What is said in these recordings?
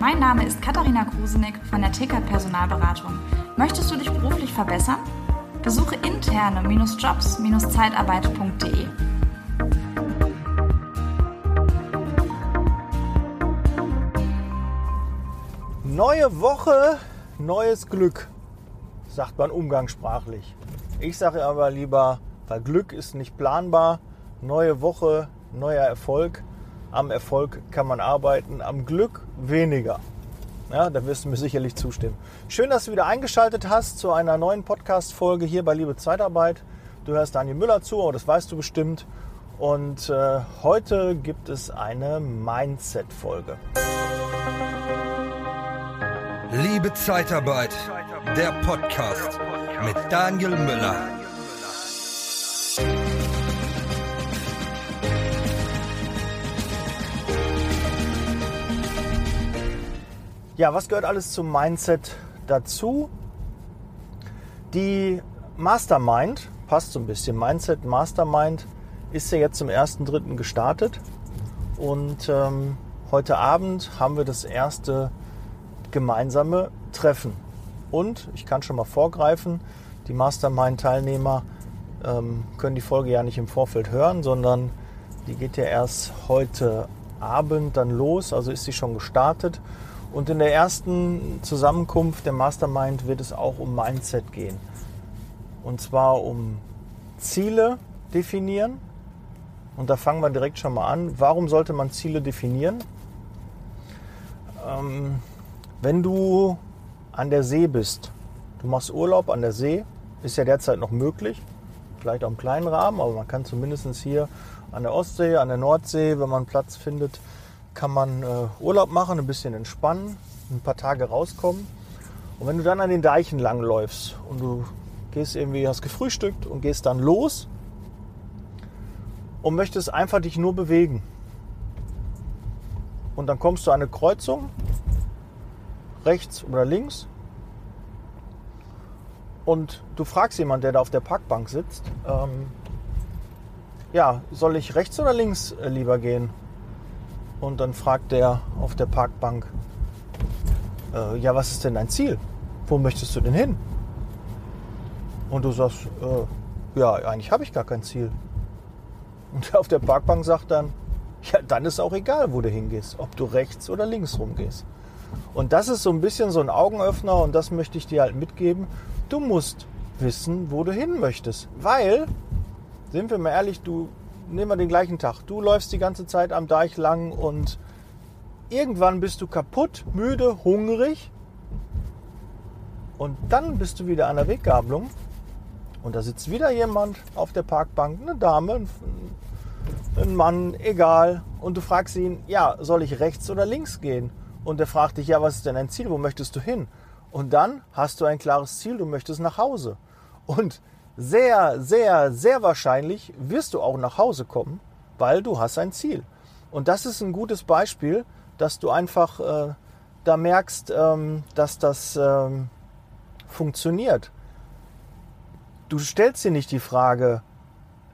Mein Name ist Katharina Krusenick von der TK Personalberatung. Möchtest du dich beruflich verbessern? Besuche interne-jobs-zeitarbeit.de. Neue Woche, neues Glück, sagt man umgangssprachlich. Ich sage aber lieber, weil Glück ist nicht planbar. Neue Woche, neuer Erfolg. Am Erfolg kann man arbeiten, am Glück weniger. Ja, da wirst du mir sicherlich zustimmen. Schön, dass du wieder eingeschaltet hast zu einer neuen Podcast-Folge hier bei Liebe Zeitarbeit. Du hörst Daniel Müller zu, aber das weißt du bestimmt. Und äh, heute gibt es eine Mindset-Folge. Liebe Zeitarbeit, der Podcast mit Daniel Müller. Ja, was gehört alles zum Mindset dazu? Die Mastermind, passt so ein bisschen, Mindset Mastermind ist ja jetzt zum 1.3. gestartet und ähm, heute Abend haben wir das erste gemeinsame Treffen. Und ich kann schon mal vorgreifen, die Mastermind-Teilnehmer ähm, können die Folge ja nicht im Vorfeld hören, sondern die geht ja erst heute Abend dann los, also ist sie schon gestartet. Und in der ersten Zusammenkunft der Mastermind wird es auch um Mindset gehen. Und zwar um Ziele definieren. Und da fangen wir direkt schon mal an. Warum sollte man Ziele definieren? Ähm, wenn du an der See bist, du machst Urlaub an der See, ist ja derzeit noch möglich, vielleicht auch im kleinen Rahmen, aber man kann zumindest hier an der Ostsee, an der Nordsee, wenn man Platz findet, kann man äh, Urlaub machen, ein bisschen entspannen, ein paar Tage rauskommen. Und wenn du dann an den Deichen langläufst und du gehst irgendwie, hast gefrühstückt und gehst dann los und möchtest einfach dich nur bewegen. Und dann kommst du an eine Kreuzung, rechts oder links, und du fragst jemanden, der da auf der Parkbank sitzt, ähm, ja, soll ich rechts oder links äh, lieber gehen? Und dann fragt der auf der Parkbank, äh, ja, was ist denn dein Ziel? Wo möchtest du denn hin? Und du sagst, äh, ja, eigentlich habe ich gar kein Ziel. Und auf der Parkbank sagt dann, ja, dann ist auch egal, wo du hingehst, ob du rechts oder links rumgehst. Und das ist so ein bisschen so ein Augenöffner und das möchte ich dir halt mitgeben. Du musst wissen, wo du hin möchtest. Weil, sind wir mal ehrlich, du nehmen wir den gleichen Tag. Du läufst die ganze Zeit am Deich lang und irgendwann bist du kaputt, müde, hungrig. Und dann bist du wieder an der Weggabelung. Und da sitzt wieder jemand auf der Parkbank, eine Dame, ein Mann, egal. Und du fragst ihn, ja, soll ich rechts oder links gehen? Und er fragt dich, ja, was ist denn dein Ziel? Wo möchtest du hin? Und dann hast du ein klares Ziel, du möchtest nach Hause. Und sehr, sehr, sehr wahrscheinlich wirst du auch nach Hause kommen, weil du hast ein Ziel. Und das ist ein gutes Beispiel, dass du einfach äh, da merkst, ähm, dass das ähm, funktioniert. Du stellst dir nicht die Frage,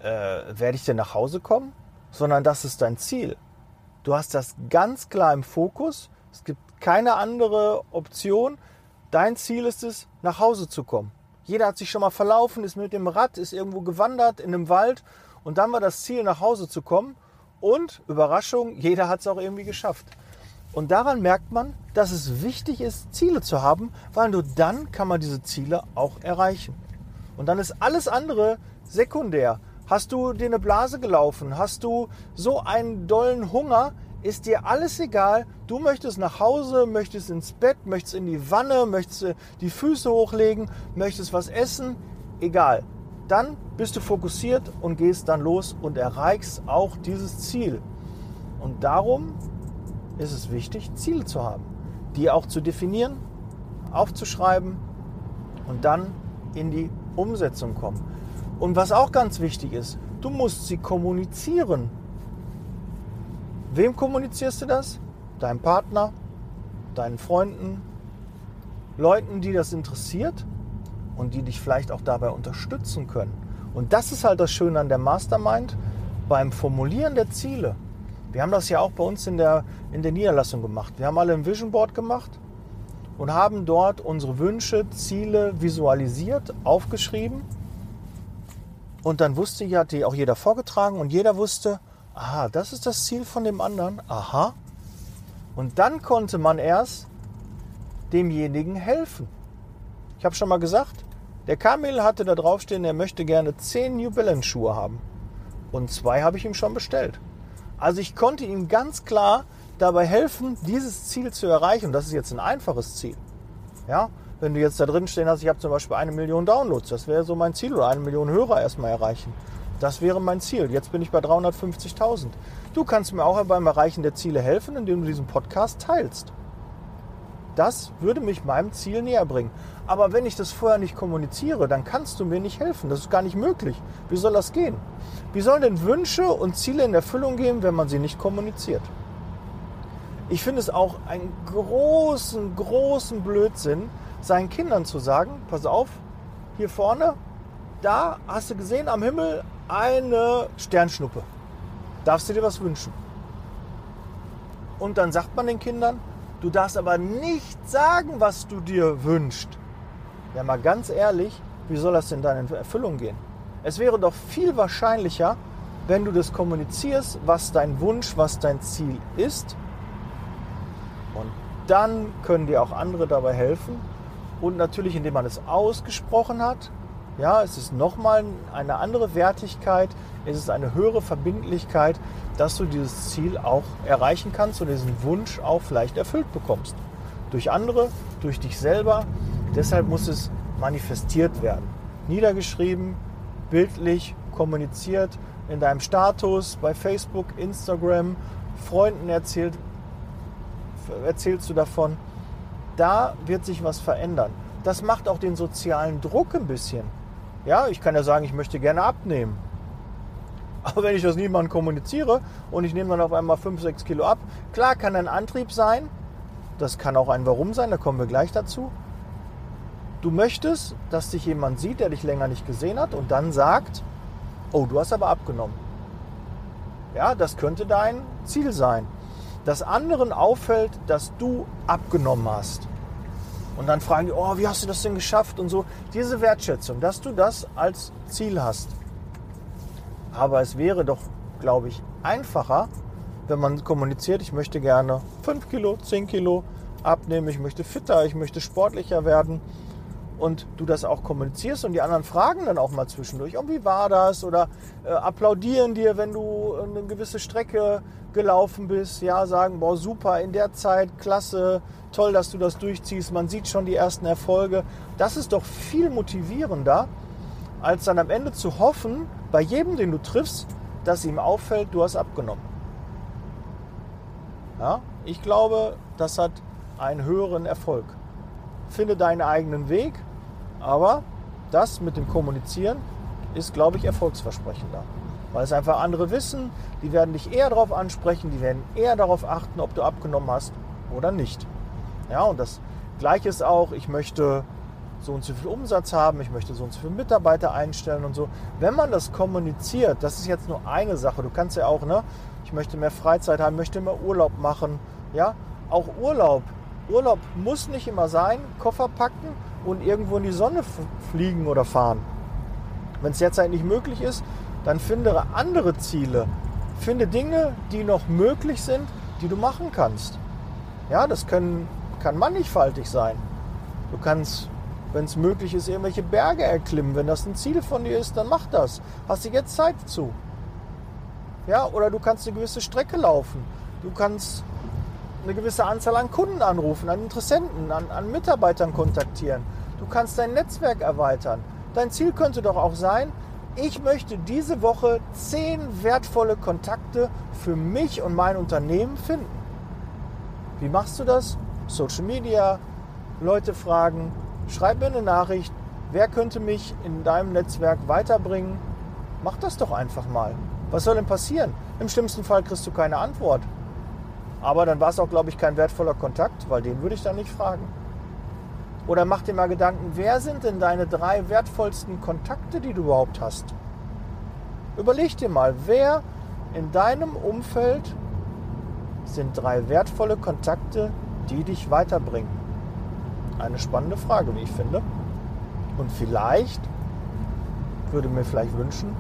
äh, werde ich denn nach Hause kommen, sondern das ist dein Ziel. Du hast das ganz klar im Fokus. Es gibt keine andere Option. Dein Ziel ist es, nach Hause zu kommen. Jeder hat sich schon mal verlaufen, ist mit dem Rad, ist irgendwo gewandert in einem Wald und dann war das Ziel, nach Hause zu kommen. Und Überraschung, jeder hat es auch irgendwie geschafft. Und daran merkt man, dass es wichtig ist, Ziele zu haben, weil nur dann kann man diese Ziele auch erreichen. Und dann ist alles andere sekundär. Hast du dir eine Blase gelaufen? Hast du so einen dollen Hunger? Ist dir alles egal. Du möchtest nach Hause, möchtest ins Bett, möchtest in die Wanne, möchtest die Füße hochlegen, möchtest was essen, egal. Dann bist du fokussiert und gehst dann los und erreichst auch dieses Ziel. Und darum ist es wichtig, Ziele zu haben, die auch zu definieren, aufzuschreiben und dann in die Umsetzung kommen. Und was auch ganz wichtig ist, du musst sie kommunizieren. Wem kommunizierst du das? Deinem Partner, deinen Freunden, Leuten, die das interessiert und die dich vielleicht auch dabei unterstützen können. Und das ist halt das Schöne an der Mastermind beim Formulieren der Ziele. Wir haben das ja auch bei uns in der, in der Niederlassung gemacht. Wir haben alle ein Vision Board gemacht und haben dort unsere Wünsche, Ziele visualisiert, aufgeschrieben. Und dann wusste ja, die auch jeder vorgetragen und jeder wusste, aha, das ist das Ziel von dem anderen, aha. Und dann konnte man erst demjenigen helfen. Ich habe schon mal gesagt, der Kamil hatte da draufstehen, er möchte gerne 10 New Balance Schuhe haben. Und zwei habe ich ihm schon bestellt. Also ich konnte ihm ganz klar dabei helfen, dieses Ziel zu erreichen. Und das ist jetzt ein einfaches Ziel. Ja, wenn du jetzt da drin stehen hast, ich habe zum Beispiel eine Million Downloads, das wäre so mein Ziel, oder eine Million Hörer erstmal erreichen. Das wäre mein Ziel. Jetzt bin ich bei 350.000. Du kannst mir auch beim Erreichen der Ziele helfen, indem du diesen Podcast teilst. Das würde mich meinem Ziel näher bringen. Aber wenn ich das vorher nicht kommuniziere, dann kannst du mir nicht helfen. Das ist gar nicht möglich. Wie soll das gehen? Wie sollen denn Wünsche und Ziele in Erfüllung gehen, wenn man sie nicht kommuniziert? Ich finde es auch einen großen, großen Blödsinn, seinen Kindern zu sagen, pass auf, hier vorne, da hast du gesehen am Himmel eine Sternschnuppe. Darfst du dir was wünschen? Und dann sagt man den Kindern, du darfst aber nicht sagen, was du dir wünschst. Ja, mal ganz ehrlich, wie soll das denn dann in Erfüllung gehen? Es wäre doch viel wahrscheinlicher, wenn du das kommunizierst, was dein Wunsch, was dein Ziel ist. Und dann können dir auch andere dabei helfen. Und natürlich, indem man es ausgesprochen hat, ja, es ist nochmal eine andere Wertigkeit, es ist eine höhere Verbindlichkeit, dass du dieses Ziel auch erreichen kannst und diesen Wunsch auch vielleicht erfüllt bekommst. Durch andere, durch dich selber. Deshalb muss es manifestiert werden. Niedergeschrieben, bildlich, kommuniziert, in deinem Status, bei Facebook, Instagram, Freunden erzählt, erzählst du davon. Da wird sich was verändern. Das macht auch den sozialen Druck ein bisschen. Ja, ich kann ja sagen, ich möchte gerne abnehmen. Aber wenn ich das niemandem kommuniziere und ich nehme dann auf einmal 5, 6 Kilo ab, klar kann ein Antrieb sein, das kann auch ein Warum sein, da kommen wir gleich dazu. Du möchtest, dass dich jemand sieht, der dich länger nicht gesehen hat und dann sagt, oh, du hast aber abgenommen. Ja, das könnte dein Ziel sein. Dass anderen auffällt, dass du abgenommen hast. Und dann fragen die, oh, wie hast du das denn geschafft und so. Diese Wertschätzung, dass du das als Ziel hast. Aber es wäre doch, glaube ich, einfacher, wenn man kommuniziert, ich möchte gerne 5 Kilo, 10 Kilo abnehmen, ich möchte fitter, ich möchte sportlicher werden und du das auch kommunizierst und die anderen fragen dann auch mal zwischendurch, oh, wie war das oder äh, applaudieren dir, wenn du eine gewisse Strecke gelaufen bist, ja, sagen, boah, super, in der Zeit, klasse, toll, dass du das durchziehst, man sieht schon die ersten Erfolge. Das ist doch viel motivierender, als dann am Ende zu hoffen, bei jedem, den du triffst, dass ihm auffällt, du hast abgenommen. Ja, ich glaube, das hat einen höheren Erfolg. Finde deinen eigenen Weg, aber das mit dem Kommunizieren ist, glaube ich, erfolgsversprechender. Weil es einfach andere wissen, die werden dich eher darauf ansprechen, die werden eher darauf achten, ob du abgenommen hast oder nicht. Ja, und das Gleiche ist auch, ich möchte so und so viel Umsatz haben, ich möchte so und so viele Mitarbeiter einstellen und so. Wenn man das kommuniziert, das ist jetzt nur eine Sache. Du kannst ja auch, ne, ich möchte mehr Freizeit haben, möchte mehr Urlaub machen. Ja, auch Urlaub. Urlaub muss nicht immer sein, Koffer packen und irgendwo in die Sonne fliegen oder fahren. Wenn es derzeit nicht möglich ist, dann finde andere Ziele. Finde Dinge, die noch möglich sind, die du machen kannst. Ja, das können, kann mannigfaltig sein. Du kannst, wenn es möglich ist, irgendwelche Berge erklimmen. Wenn das ein Ziel von dir ist, dann mach das. Hast du jetzt Zeit zu. Ja, oder du kannst eine gewisse Strecke laufen. Du kannst eine gewisse Anzahl an Kunden anrufen, an Interessenten, an, an Mitarbeitern kontaktieren. Du kannst dein Netzwerk erweitern. Dein Ziel könnte doch auch sein, ich möchte diese Woche zehn wertvolle Kontakte für mich und mein Unternehmen finden. Wie machst du das? Social Media, Leute fragen, schreib mir eine Nachricht, wer könnte mich in deinem Netzwerk weiterbringen? Mach das doch einfach mal. Was soll denn passieren? Im schlimmsten Fall kriegst du keine Antwort. Aber dann war es auch, glaube ich, kein wertvoller Kontakt, weil den würde ich dann nicht fragen. Oder mach dir mal Gedanken, wer sind denn deine drei wertvollsten Kontakte, die du überhaupt hast? Überleg dir mal, wer in deinem Umfeld sind drei wertvolle Kontakte, die dich weiterbringen? Eine spannende Frage, wie ich finde. Und vielleicht würde mir vielleicht wünschen,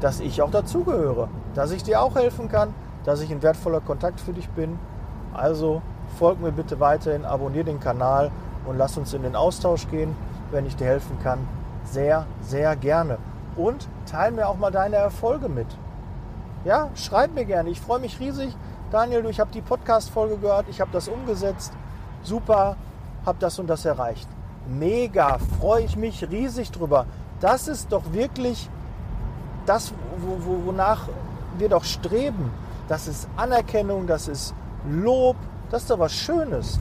dass ich auch dazugehöre, dass ich dir auch helfen kann, dass ich ein wertvoller Kontakt für dich bin. Also folg mir bitte weiterhin, abonniere den Kanal und lass uns in den Austausch gehen, wenn ich dir helfen kann. Sehr, sehr gerne. Und teile mir auch mal deine Erfolge mit. Ja, schreib mir gerne. Ich freue mich riesig. Daniel, ich habe die Podcast-Folge gehört, ich habe das umgesetzt. Super, habe das und das erreicht. Mega, freue ich mich riesig drüber. Das ist doch wirklich das, wonach wir doch streben. Das ist Anerkennung, das ist Lob, das ist doch was Schönes.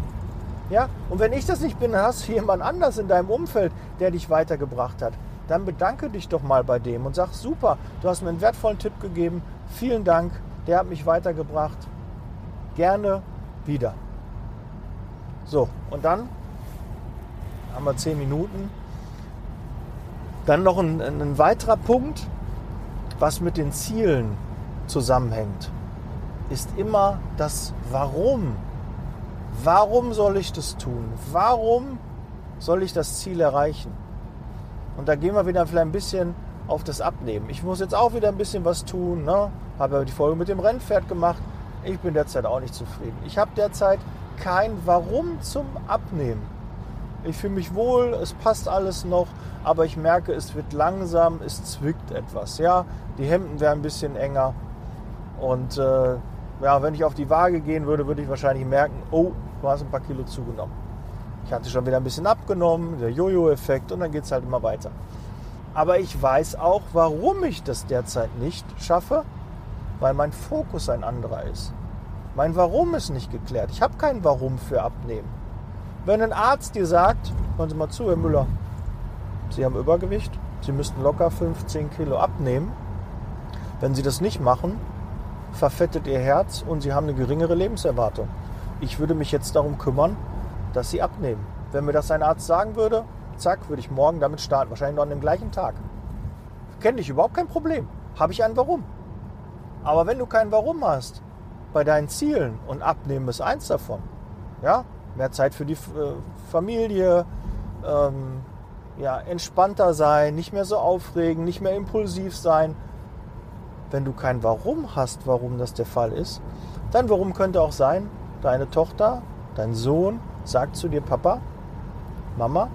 Ja? Und wenn ich das nicht bin, hast du jemand anders in deinem Umfeld, der dich weitergebracht hat. Dann bedanke dich doch mal bei dem und sag, super, du hast mir einen wertvollen Tipp gegeben. Vielen Dank, der hat mich weitergebracht. Gerne wieder. So, und dann haben wir zehn Minuten. Dann noch ein, ein weiterer Punkt, was mit den Zielen zusammenhängt, ist immer das Warum. Warum soll ich das tun? Warum soll ich das Ziel erreichen? Und da gehen wir wieder vielleicht ein bisschen auf das Abnehmen. Ich muss jetzt auch wieder ein bisschen was tun. Ne? Habe ja die Folge mit dem Rennpferd gemacht. Ich bin derzeit auch nicht zufrieden. Ich habe derzeit kein Warum zum Abnehmen. Ich fühle mich wohl, es passt alles noch, aber ich merke, es wird langsam, es zwickt etwas. Ja, die Hemden wären ein bisschen enger. Und äh, ja, wenn ich auf die Waage gehen würde, würde ich wahrscheinlich merken, oh, du hast ein paar Kilo zugenommen. Ich hatte schon wieder ein bisschen abgenommen, der Jojo-Effekt und dann geht es halt immer weiter. Aber ich weiß auch, warum ich das derzeit nicht schaffe, weil mein Fokus ein anderer ist. Mein Warum ist nicht geklärt. Ich habe kein Warum für Abnehmen. Wenn ein Arzt dir sagt, hören Sie mal zu, Herr Müller, Sie haben Übergewicht, Sie müssten locker 15 Kilo abnehmen. Wenn Sie das nicht machen, verfettet Ihr Herz und Sie haben eine geringere Lebenserwartung. Ich würde mich jetzt darum kümmern, dass Sie abnehmen. Wenn mir das ein Arzt sagen würde, zack, würde ich morgen damit starten. Wahrscheinlich noch an dem gleichen Tag. Kenne ich überhaupt kein Problem. Habe ich ein Warum. Aber wenn du kein Warum hast, bei deinen Zielen und Abnehmen ist eins davon. Ja, mehr Zeit für die äh, Familie, ähm, ja, entspannter sein, nicht mehr so aufregen, nicht mehr impulsiv sein. Wenn du kein Warum hast, warum das der Fall ist, dann warum könnte auch sein, deine Tochter, dein Sohn sagt zu dir, Papa, Mama,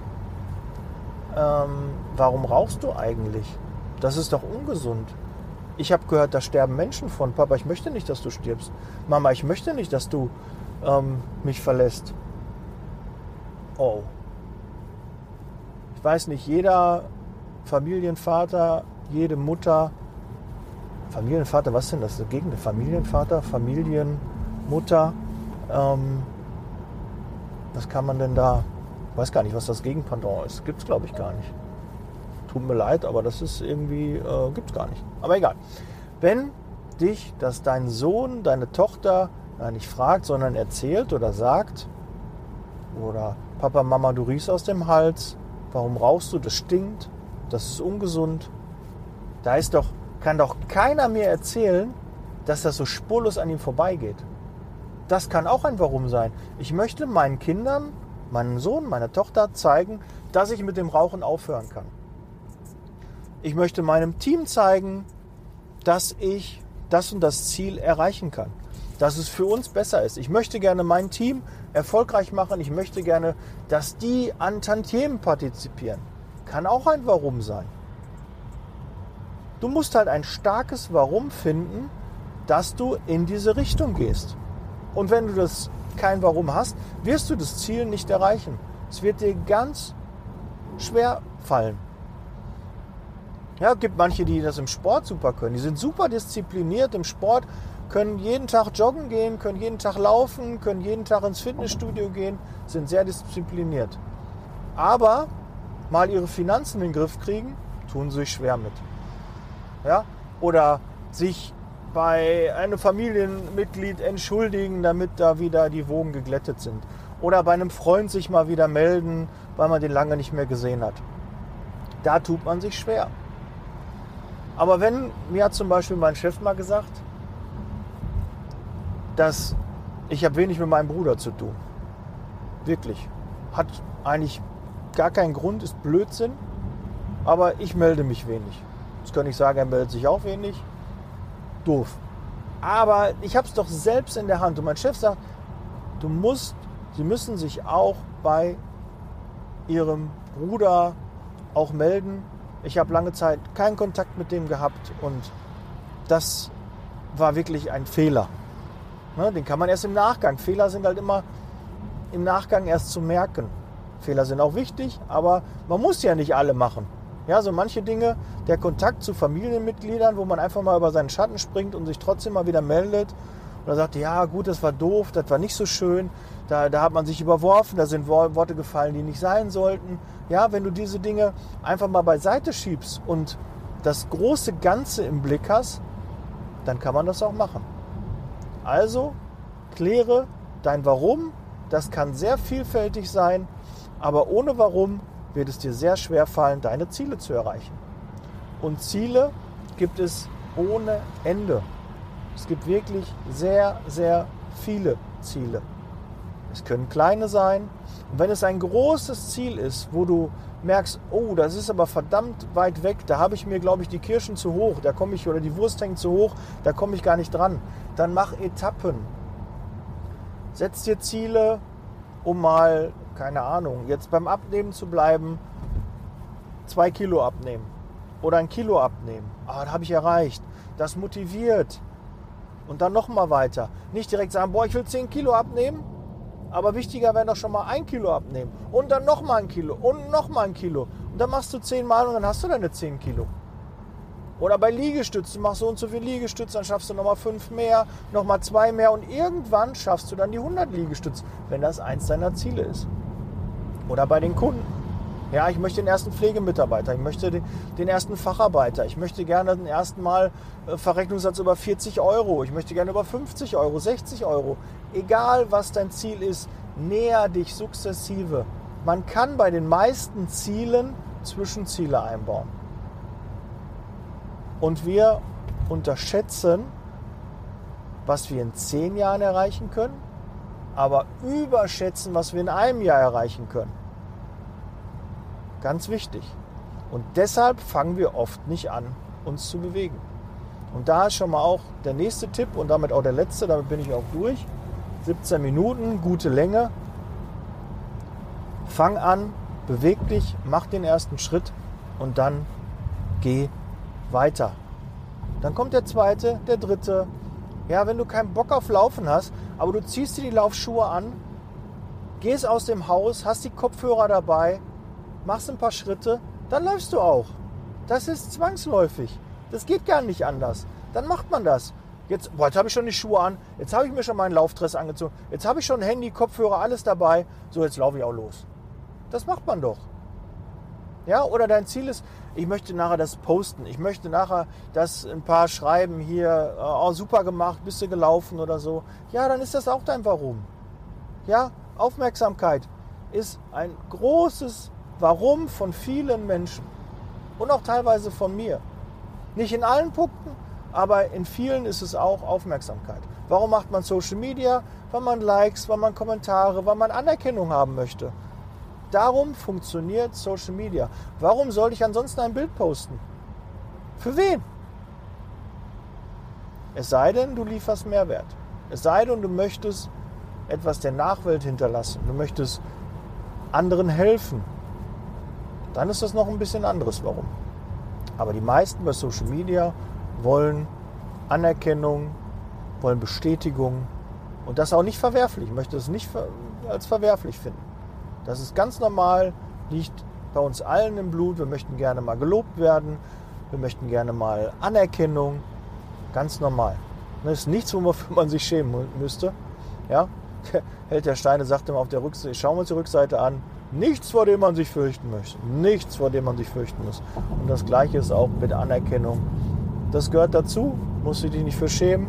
ähm, warum rauchst du eigentlich? Das ist doch ungesund. Ich habe gehört, da sterben Menschen von. Papa, ich möchte nicht, dass du stirbst. Mama, ich möchte nicht, dass du ähm, mich verlässt. Oh. Ich weiß nicht, jeder Familienvater, jede Mutter, Familienvater, was denn das? Gegen Familienvater, Familienmutter, ähm, was kann man denn da? Ich weiß gar nicht, was das Gegenpendant ist. Gibt es, glaube ich, gar nicht tut mir leid, aber das ist irgendwie, äh, gibt es gar nicht. Aber egal. Wenn dich das dein Sohn, deine Tochter äh, nicht fragt, sondern erzählt oder sagt, oder Papa, Mama, du riechst aus dem Hals, warum rauchst du, das stinkt, das ist ungesund, da ist doch, kann doch keiner mir erzählen, dass das so spurlos an ihm vorbeigeht. Das kann auch ein Warum sein. Ich möchte meinen Kindern, meinem Sohn, meiner Tochter zeigen, dass ich mit dem Rauchen aufhören kann. Ich möchte meinem Team zeigen, dass ich das und das Ziel erreichen kann. Dass es für uns besser ist. Ich möchte gerne mein Team erfolgreich machen. Ich möchte gerne, dass die an Tantiemen partizipieren. Kann auch ein Warum sein. Du musst halt ein starkes Warum finden, dass du in diese Richtung gehst. Und wenn du das kein Warum hast, wirst du das Ziel nicht erreichen. Es wird dir ganz schwer fallen. Ja, es gibt manche, die das im Sport super können. Die sind super diszipliniert im Sport, können jeden Tag joggen gehen, können jeden Tag laufen, können jeden Tag ins Fitnessstudio gehen, sind sehr diszipliniert. Aber mal ihre Finanzen in den Griff kriegen, tun sie sich schwer mit. Ja? Oder sich bei einem Familienmitglied entschuldigen, damit da wieder die Wogen geglättet sind. Oder bei einem Freund sich mal wieder melden, weil man den lange nicht mehr gesehen hat. Da tut man sich schwer. Aber wenn, mir hat zum Beispiel mein Chef mal gesagt, dass ich habe wenig mit meinem Bruder zu tun. Wirklich. Hat eigentlich gar keinen Grund, ist Blödsinn. Aber ich melde mich wenig. Jetzt kann ich sagen, er meldet sich auch wenig. Doof. Aber ich habe es doch selbst in der Hand. Und mein Chef sagt, du musst, sie müssen sich auch bei ihrem Bruder auch melden. Ich habe lange Zeit keinen Kontakt mit dem gehabt und das war wirklich ein Fehler. Ne, den kann man erst im Nachgang. Fehler sind halt immer im Nachgang erst zu merken. Fehler sind auch wichtig, aber man muss ja nicht alle machen. Ja, so manche Dinge, der Kontakt zu Familienmitgliedern, wo man einfach mal über seinen Schatten springt und sich trotzdem mal wieder meldet dann sagt, ja gut, das war doof, das war nicht so schön, da, da hat man sich überworfen, da sind Worte gefallen, die nicht sein sollten. Ja, wenn du diese Dinge einfach mal beiseite schiebst und das große Ganze im Blick hast, dann kann man das auch machen. Also kläre dein Warum. Das kann sehr vielfältig sein, aber ohne Warum wird es dir sehr schwer fallen, deine Ziele zu erreichen. Und Ziele gibt es ohne Ende. Es gibt wirklich sehr, sehr viele Ziele. Es können kleine sein. Und wenn es ein großes Ziel ist, wo du merkst, oh, das ist aber verdammt weit weg, da habe ich mir, glaube ich, die Kirschen zu hoch, da komme ich, oder die Wurst hängt zu hoch, da komme ich gar nicht dran, dann mach Etappen. Setz dir Ziele, um mal, keine Ahnung, jetzt beim Abnehmen zu bleiben, zwei Kilo abnehmen oder ein Kilo abnehmen. Ah, das habe ich erreicht. Das motiviert. Und dann nochmal weiter. Nicht direkt sagen, boah, ich will 10 Kilo abnehmen, aber wichtiger wäre doch schon mal ein Kilo abnehmen. Und dann nochmal ein Kilo und nochmal ein Kilo. Und dann machst du 10 Mal und dann hast du deine 10 Kilo. Oder bei Liegestützen, machst so und so viel Liegestütze, dann schaffst du nochmal 5 mehr, nochmal 2 mehr und irgendwann schaffst du dann die 100 Liegestütze, wenn das eins deiner Ziele ist. Oder bei den Kunden. Ja, ich möchte den ersten Pflegemitarbeiter, ich möchte den, ersten Facharbeiter, ich möchte gerne den ersten Mal äh, Verrechnungssatz über 40 Euro, ich möchte gerne über 50 Euro, 60 Euro. Egal was dein Ziel ist, näher dich sukzessive. Man kann bei den meisten Zielen Zwischenziele einbauen. Und wir unterschätzen, was wir in zehn Jahren erreichen können, aber überschätzen, was wir in einem Jahr erreichen können. Ganz wichtig. Und deshalb fangen wir oft nicht an, uns zu bewegen. Und da ist schon mal auch der nächste Tipp und damit auch der letzte, damit bin ich auch durch. 17 Minuten, gute Länge. Fang an, beweg dich, mach den ersten Schritt und dann geh weiter. Dann kommt der zweite, der dritte. Ja, wenn du keinen Bock auf Laufen hast, aber du ziehst dir die Laufschuhe an, gehst aus dem Haus, hast die Kopfhörer dabei machst ein paar Schritte, dann läufst du auch. Das ist zwangsläufig. Das geht gar nicht anders. Dann macht man das. Jetzt, boah, jetzt habe ich schon die Schuhe an, jetzt habe ich mir schon meinen Laufdress angezogen, jetzt habe ich schon Handy, Kopfhörer, alles dabei. So, jetzt laufe ich auch los. Das macht man doch. Ja, oder dein Ziel ist, ich möchte nachher das posten. Ich möchte nachher das ein paar schreiben hier, äh, oh, super gemacht, bist du gelaufen oder so. Ja, dann ist das auch dein Warum. Ja, Aufmerksamkeit ist ein großes Warum von vielen Menschen und auch teilweise von mir. Nicht in allen Punkten, aber in vielen ist es auch Aufmerksamkeit. Warum macht man Social Media? Weil man Likes, weil man Kommentare, weil man Anerkennung haben möchte. Darum funktioniert Social Media. Warum soll ich ansonsten ein Bild posten? Für wen? Es sei denn, du lieferst Mehrwert. Es sei denn, du möchtest etwas der Nachwelt hinterlassen. Du möchtest anderen helfen dann ist das noch ein bisschen anderes Warum. Aber die meisten bei Social Media wollen Anerkennung, wollen Bestätigung und das auch nicht verwerflich. Ich möchte es nicht als verwerflich finden. Das ist ganz normal, liegt bei uns allen im Blut. Wir möchten gerne mal gelobt werden, wir möchten gerne mal Anerkennung. Ganz normal. Das ist nichts, wofür man sich schämen müsste. Ja? Held der Steine sagt immer auf der Rückseite, schauen wir uns die Rückseite an, Nichts, vor dem man sich fürchten möchte. Nichts, vor dem man sich fürchten muss. Und das Gleiche ist auch mit Anerkennung. Das gehört dazu, musst du dich nicht für schämen.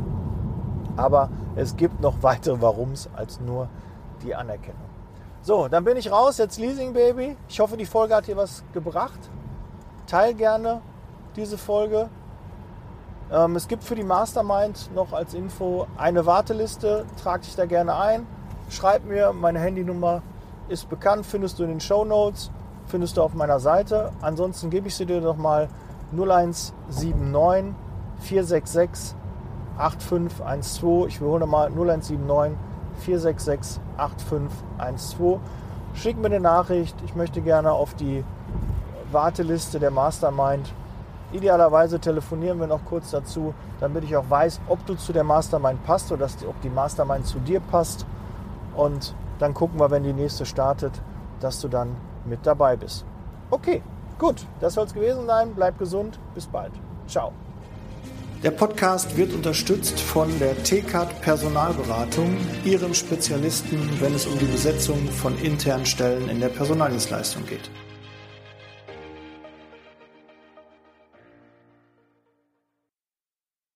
Aber es gibt noch weitere Warums als nur die Anerkennung. So, dann bin ich raus. Jetzt Leasing Baby. Ich hoffe, die Folge hat dir was gebracht. Teil gerne diese Folge. Ähm, es gibt für die Mastermind noch als Info eine Warteliste. Trag dich da gerne ein. Schreib mir, meine Handynummer ist bekannt, findest du in den Show Notes, findest du auf meiner Seite. Ansonsten gebe ich sie dir noch mal 0179 466 8512. Ich wiederhole mal 0179 466 8512. Schick mir eine Nachricht. Ich möchte gerne auf die Warteliste der Mastermind. Idealerweise telefonieren wir noch kurz dazu, damit ich auch weiß, ob du zu der Mastermind passt oder ob die Mastermind zu dir passt. Und dann gucken wir, wenn die nächste startet, dass du dann mit dabei bist. Okay, gut, das soll es gewesen sein. Bleib gesund. Bis bald. Ciao. Der Podcast wird unterstützt von der TCAT Personalberatung, ihren Spezialisten, wenn es um die Besetzung von internen Stellen in der Personaldienstleistung geht.